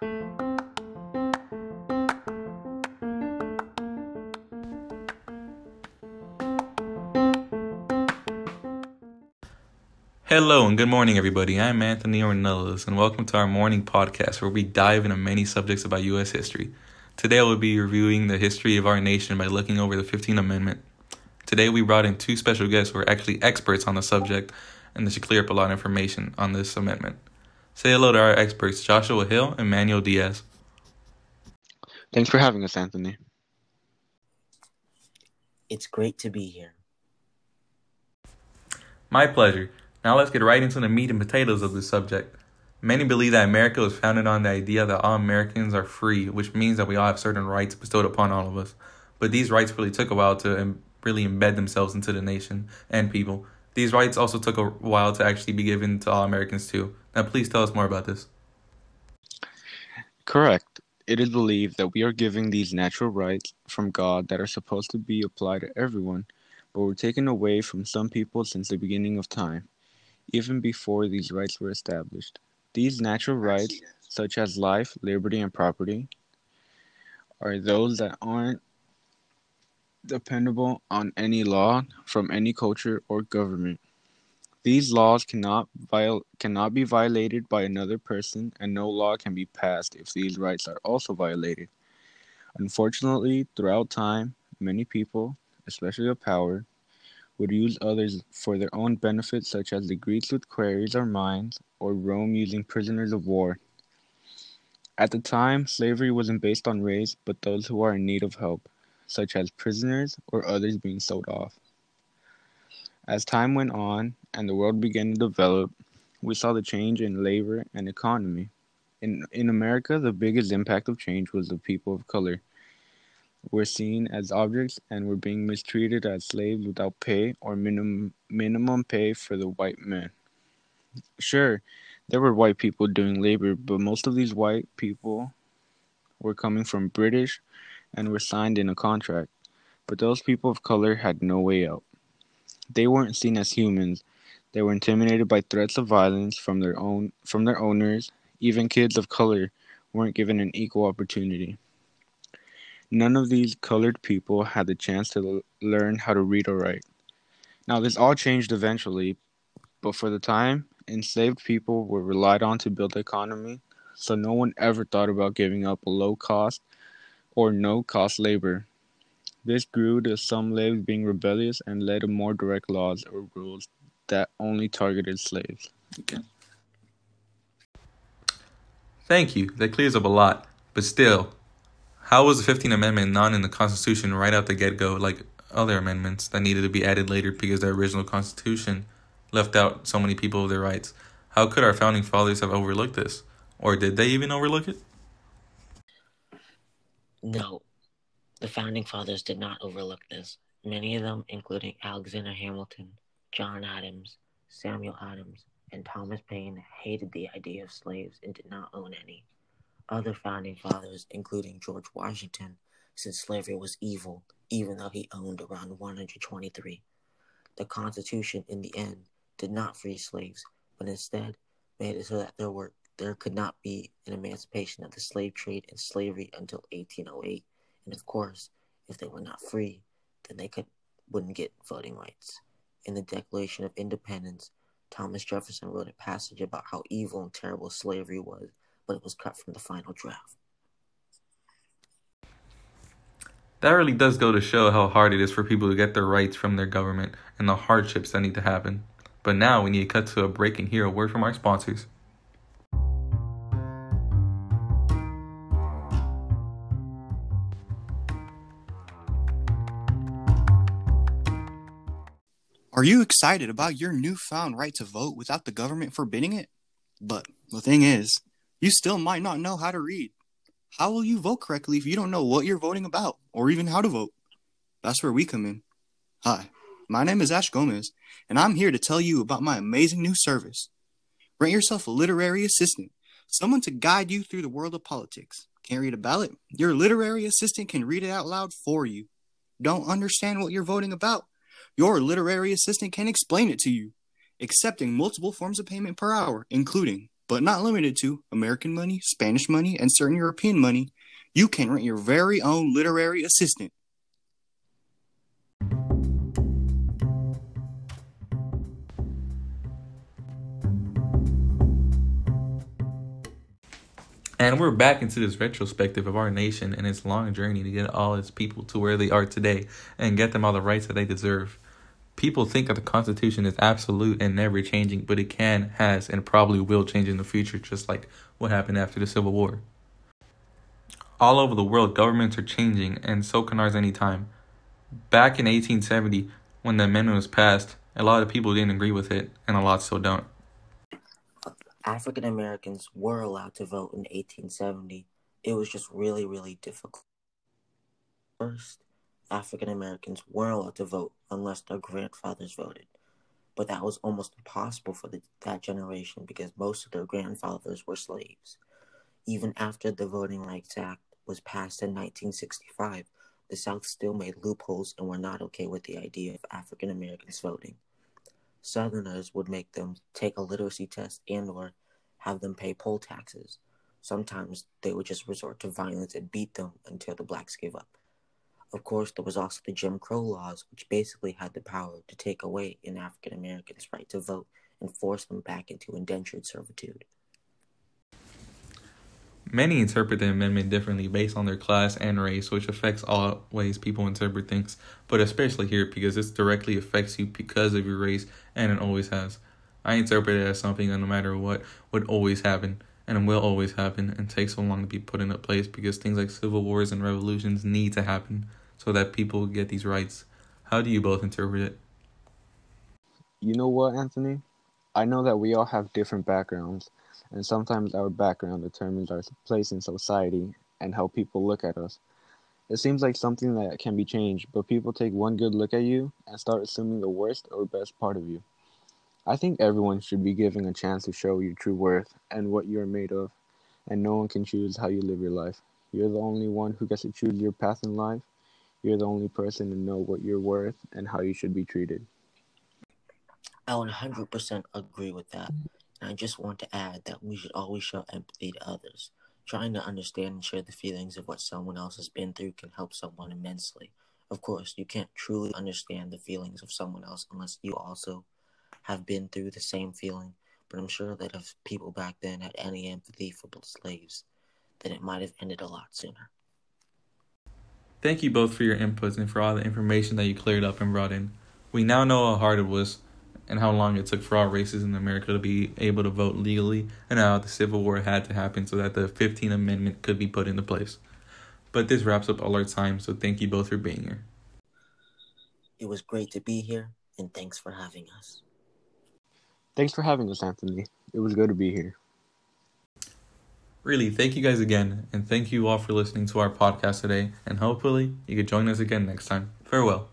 Hello and good morning, everybody. I'm Anthony Ornelas, and welcome to our morning podcast where we dive into many subjects about U.S. history. Today, I will be reviewing the history of our nation by looking over the 15th Amendment. Today, we brought in two special guests who are actually experts on the subject, and they should clear up a lot of information on this amendment. Say hello to our experts, Joshua Hill and Manuel Diaz. Thanks for having us, Anthony. It's great to be here. My pleasure. Now let's get right into the meat and potatoes of this subject. Many believe that America was founded on the idea that all Americans are free, which means that we all have certain rights bestowed upon all of us. But these rights really took a while to really embed themselves into the nation and people. These rights also took a while to actually be given to all Americans too. Now, please tell us more about this. Correct. It is believed that we are giving these natural rights from God that are supposed to be applied to everyone, but were taken away from some people since the beginning of time, even before these rights were established. These natural rights, such as life, liberty, and property, are those that aren't dependable on any law from any culture or government. These laws cannot viol- cannot be violated by another person, and no law can be passed if these rights are also violated. Unfortunately, throughout time, many people, especially of power, would use others for their own benefit, such as the Greeks with quarries or mines, or Rome using prisoners of war. At the time, slavery wasn't based on race, but those who are in need of help, such as prisoners or others being sold off. As time went on and the world began to develop, we saw the change in labor and economy. In, in America, the biggest impact of change was the people of color were seen as objects and were being mistreated as slaves without pay or minimum minimum pay for the white men. Sure, there were white people doing labor, but most of these white people were coming from British and were signed in a contract. But those people of color had no way out. They weren't seen as humans. They were intimidated by threats of violence from their own from their owners. Even kids of color weren't given an equal opportunity. None of these colored people had the chance to l- learn how to read or write. Now, this all changed eventually, but for the time, enslaved people were relied on to build the economy, so no one ever thought about giving up a low cost or no cost labor. This grew to some slaves being rebellious and led to more direct laws or rules that only targeted slaves. Okay. Thank you. That clears up a lot. But still, how was the 15th Amendment not in the Constitution right out the get go, like other amendments that needed to be added later because the original Constitution left out so many people of their rights? How could our founding fathers have overlooked this? Or did they even overlook it? No, the founding fathers did not overlook this. Many of them, including Alexander Hamilton, John Adams, Samuel Adams, and Thomas Paine, hated the idea of slaves and did not own any. Other founding fathers, including George Washington, said slavery was evil, even though he owned around 123. The Constitution, in the end, did not free slaves, but instead made it so that there were there could not be an emancipation of the slave trade and slavery until 1808. And of course, if they were not free, then they could wouldn't get voting rights. In the Declaration of Independence, Thomas Jefferson wrote a passage about how evil and terrible slavery was but it was cut from the final draft. That really does go to show how hard it is for people to get their rights from their government and the hardships that need to happen. But now we need to cut to a break and hear a word from our sponsors. Are you excited about your newfound right to vote without the government forbidding it? But the thing is, you still might not know how to read. How will you vote correctly if you don't know what you're voting about or even how to vote? That's where we come in. Hi, my name is Ash Gomez, and I'm here to tell you about my amazing new service. Rent yourself a literary assistant, someone to guide you through the world of politics. Can't read a ballot? Your literary assistant can read it out loud for you. Don't understand what you're voting about? Your literary assistant can explain it to you, accepting multiple forms of payment per hour, including but not limited to, American money, Spanish money, and certain European money, you can rent your very own literary assistant. And we're back into this retrospective of our nation and its long journey to get all its people to where they are today and get them all the rights that they deserve. People think that the Constitution is absolute and never changing, but it can, has, and probably will change in the future, just like what happened after the Civil War. All over the world, governments are changing, and so can ours anytime. Back in 1870, when the amendment was passed, a lot of people didn't agree with it, and a lot still don't. African Americans were allowed to vote in 1870. It was just really, really difficult. First, African Americans weren't allowed to vote unless their grandfathers voted. But that was almost impossible for the, that generation because most of their grandfathers were slaves. Even after the Voting Rights Act was passed in 1965, the South still made loopholes and were not okay with the idea of African Americans voting. Southerners would make them take a literacy test and or have them pay poll taxes. Sometimes they would just resort to violence and beat them until the blacks gave up. Of course, there was also the Jim Crow laws, which basically had the power to take away an African American's right to vote and force them back into indentured servitude. Many interpret the amendment differently based on their class and race, which affects all ways people interpret things, but especially here because this directly affects you because of your race and it always has. I interpret it as something that no matter what would always happen and will always happen and take so long to be put into place because things like civil wars and revolutions need to happen so that people get these rights. How do you both interpret it? You know what, Anthony? I know that we all have different backgrounds, and sometimes our background determines our place in society and how people look at us. It seems like something that can be changed, but people take one good look at you and start assuming the worst or best part of you. I think everyone should be given a chance to show your true worth and what you're made of, and no one can choose how you live your life. You're the only one who gets to choose your path in life. You're the only person to know what you're worth and how you should be treated. I 100% agree with that. Mm-hmm. And I just want to add that we should always show empathy to others. Trying to understand and share the feelings of what someone else has been through can help someone immensely. Of course, you can't truly understand the feelings of someone else unless you also have been through the same feeling. But I'm sure that if people back then had any empathy for slaves, then it might have ended a lot sooner. Thank you both for your inputs and for all the information that you cleared up and brought in. We now know how hard it was and how long it took for all races in America to be able to vote legally and how the Civil War had to happen so that the 15th Amendment could be put into place. But this wraps up all our time, so thank you both for being here. It was great to be here, and thanks for having us. Thanks for having us, Anthony. It was good to be here. Really, thank you guys again, and thank you all for listening to our podcast today, and hopefully you could join us again next time. Farewell.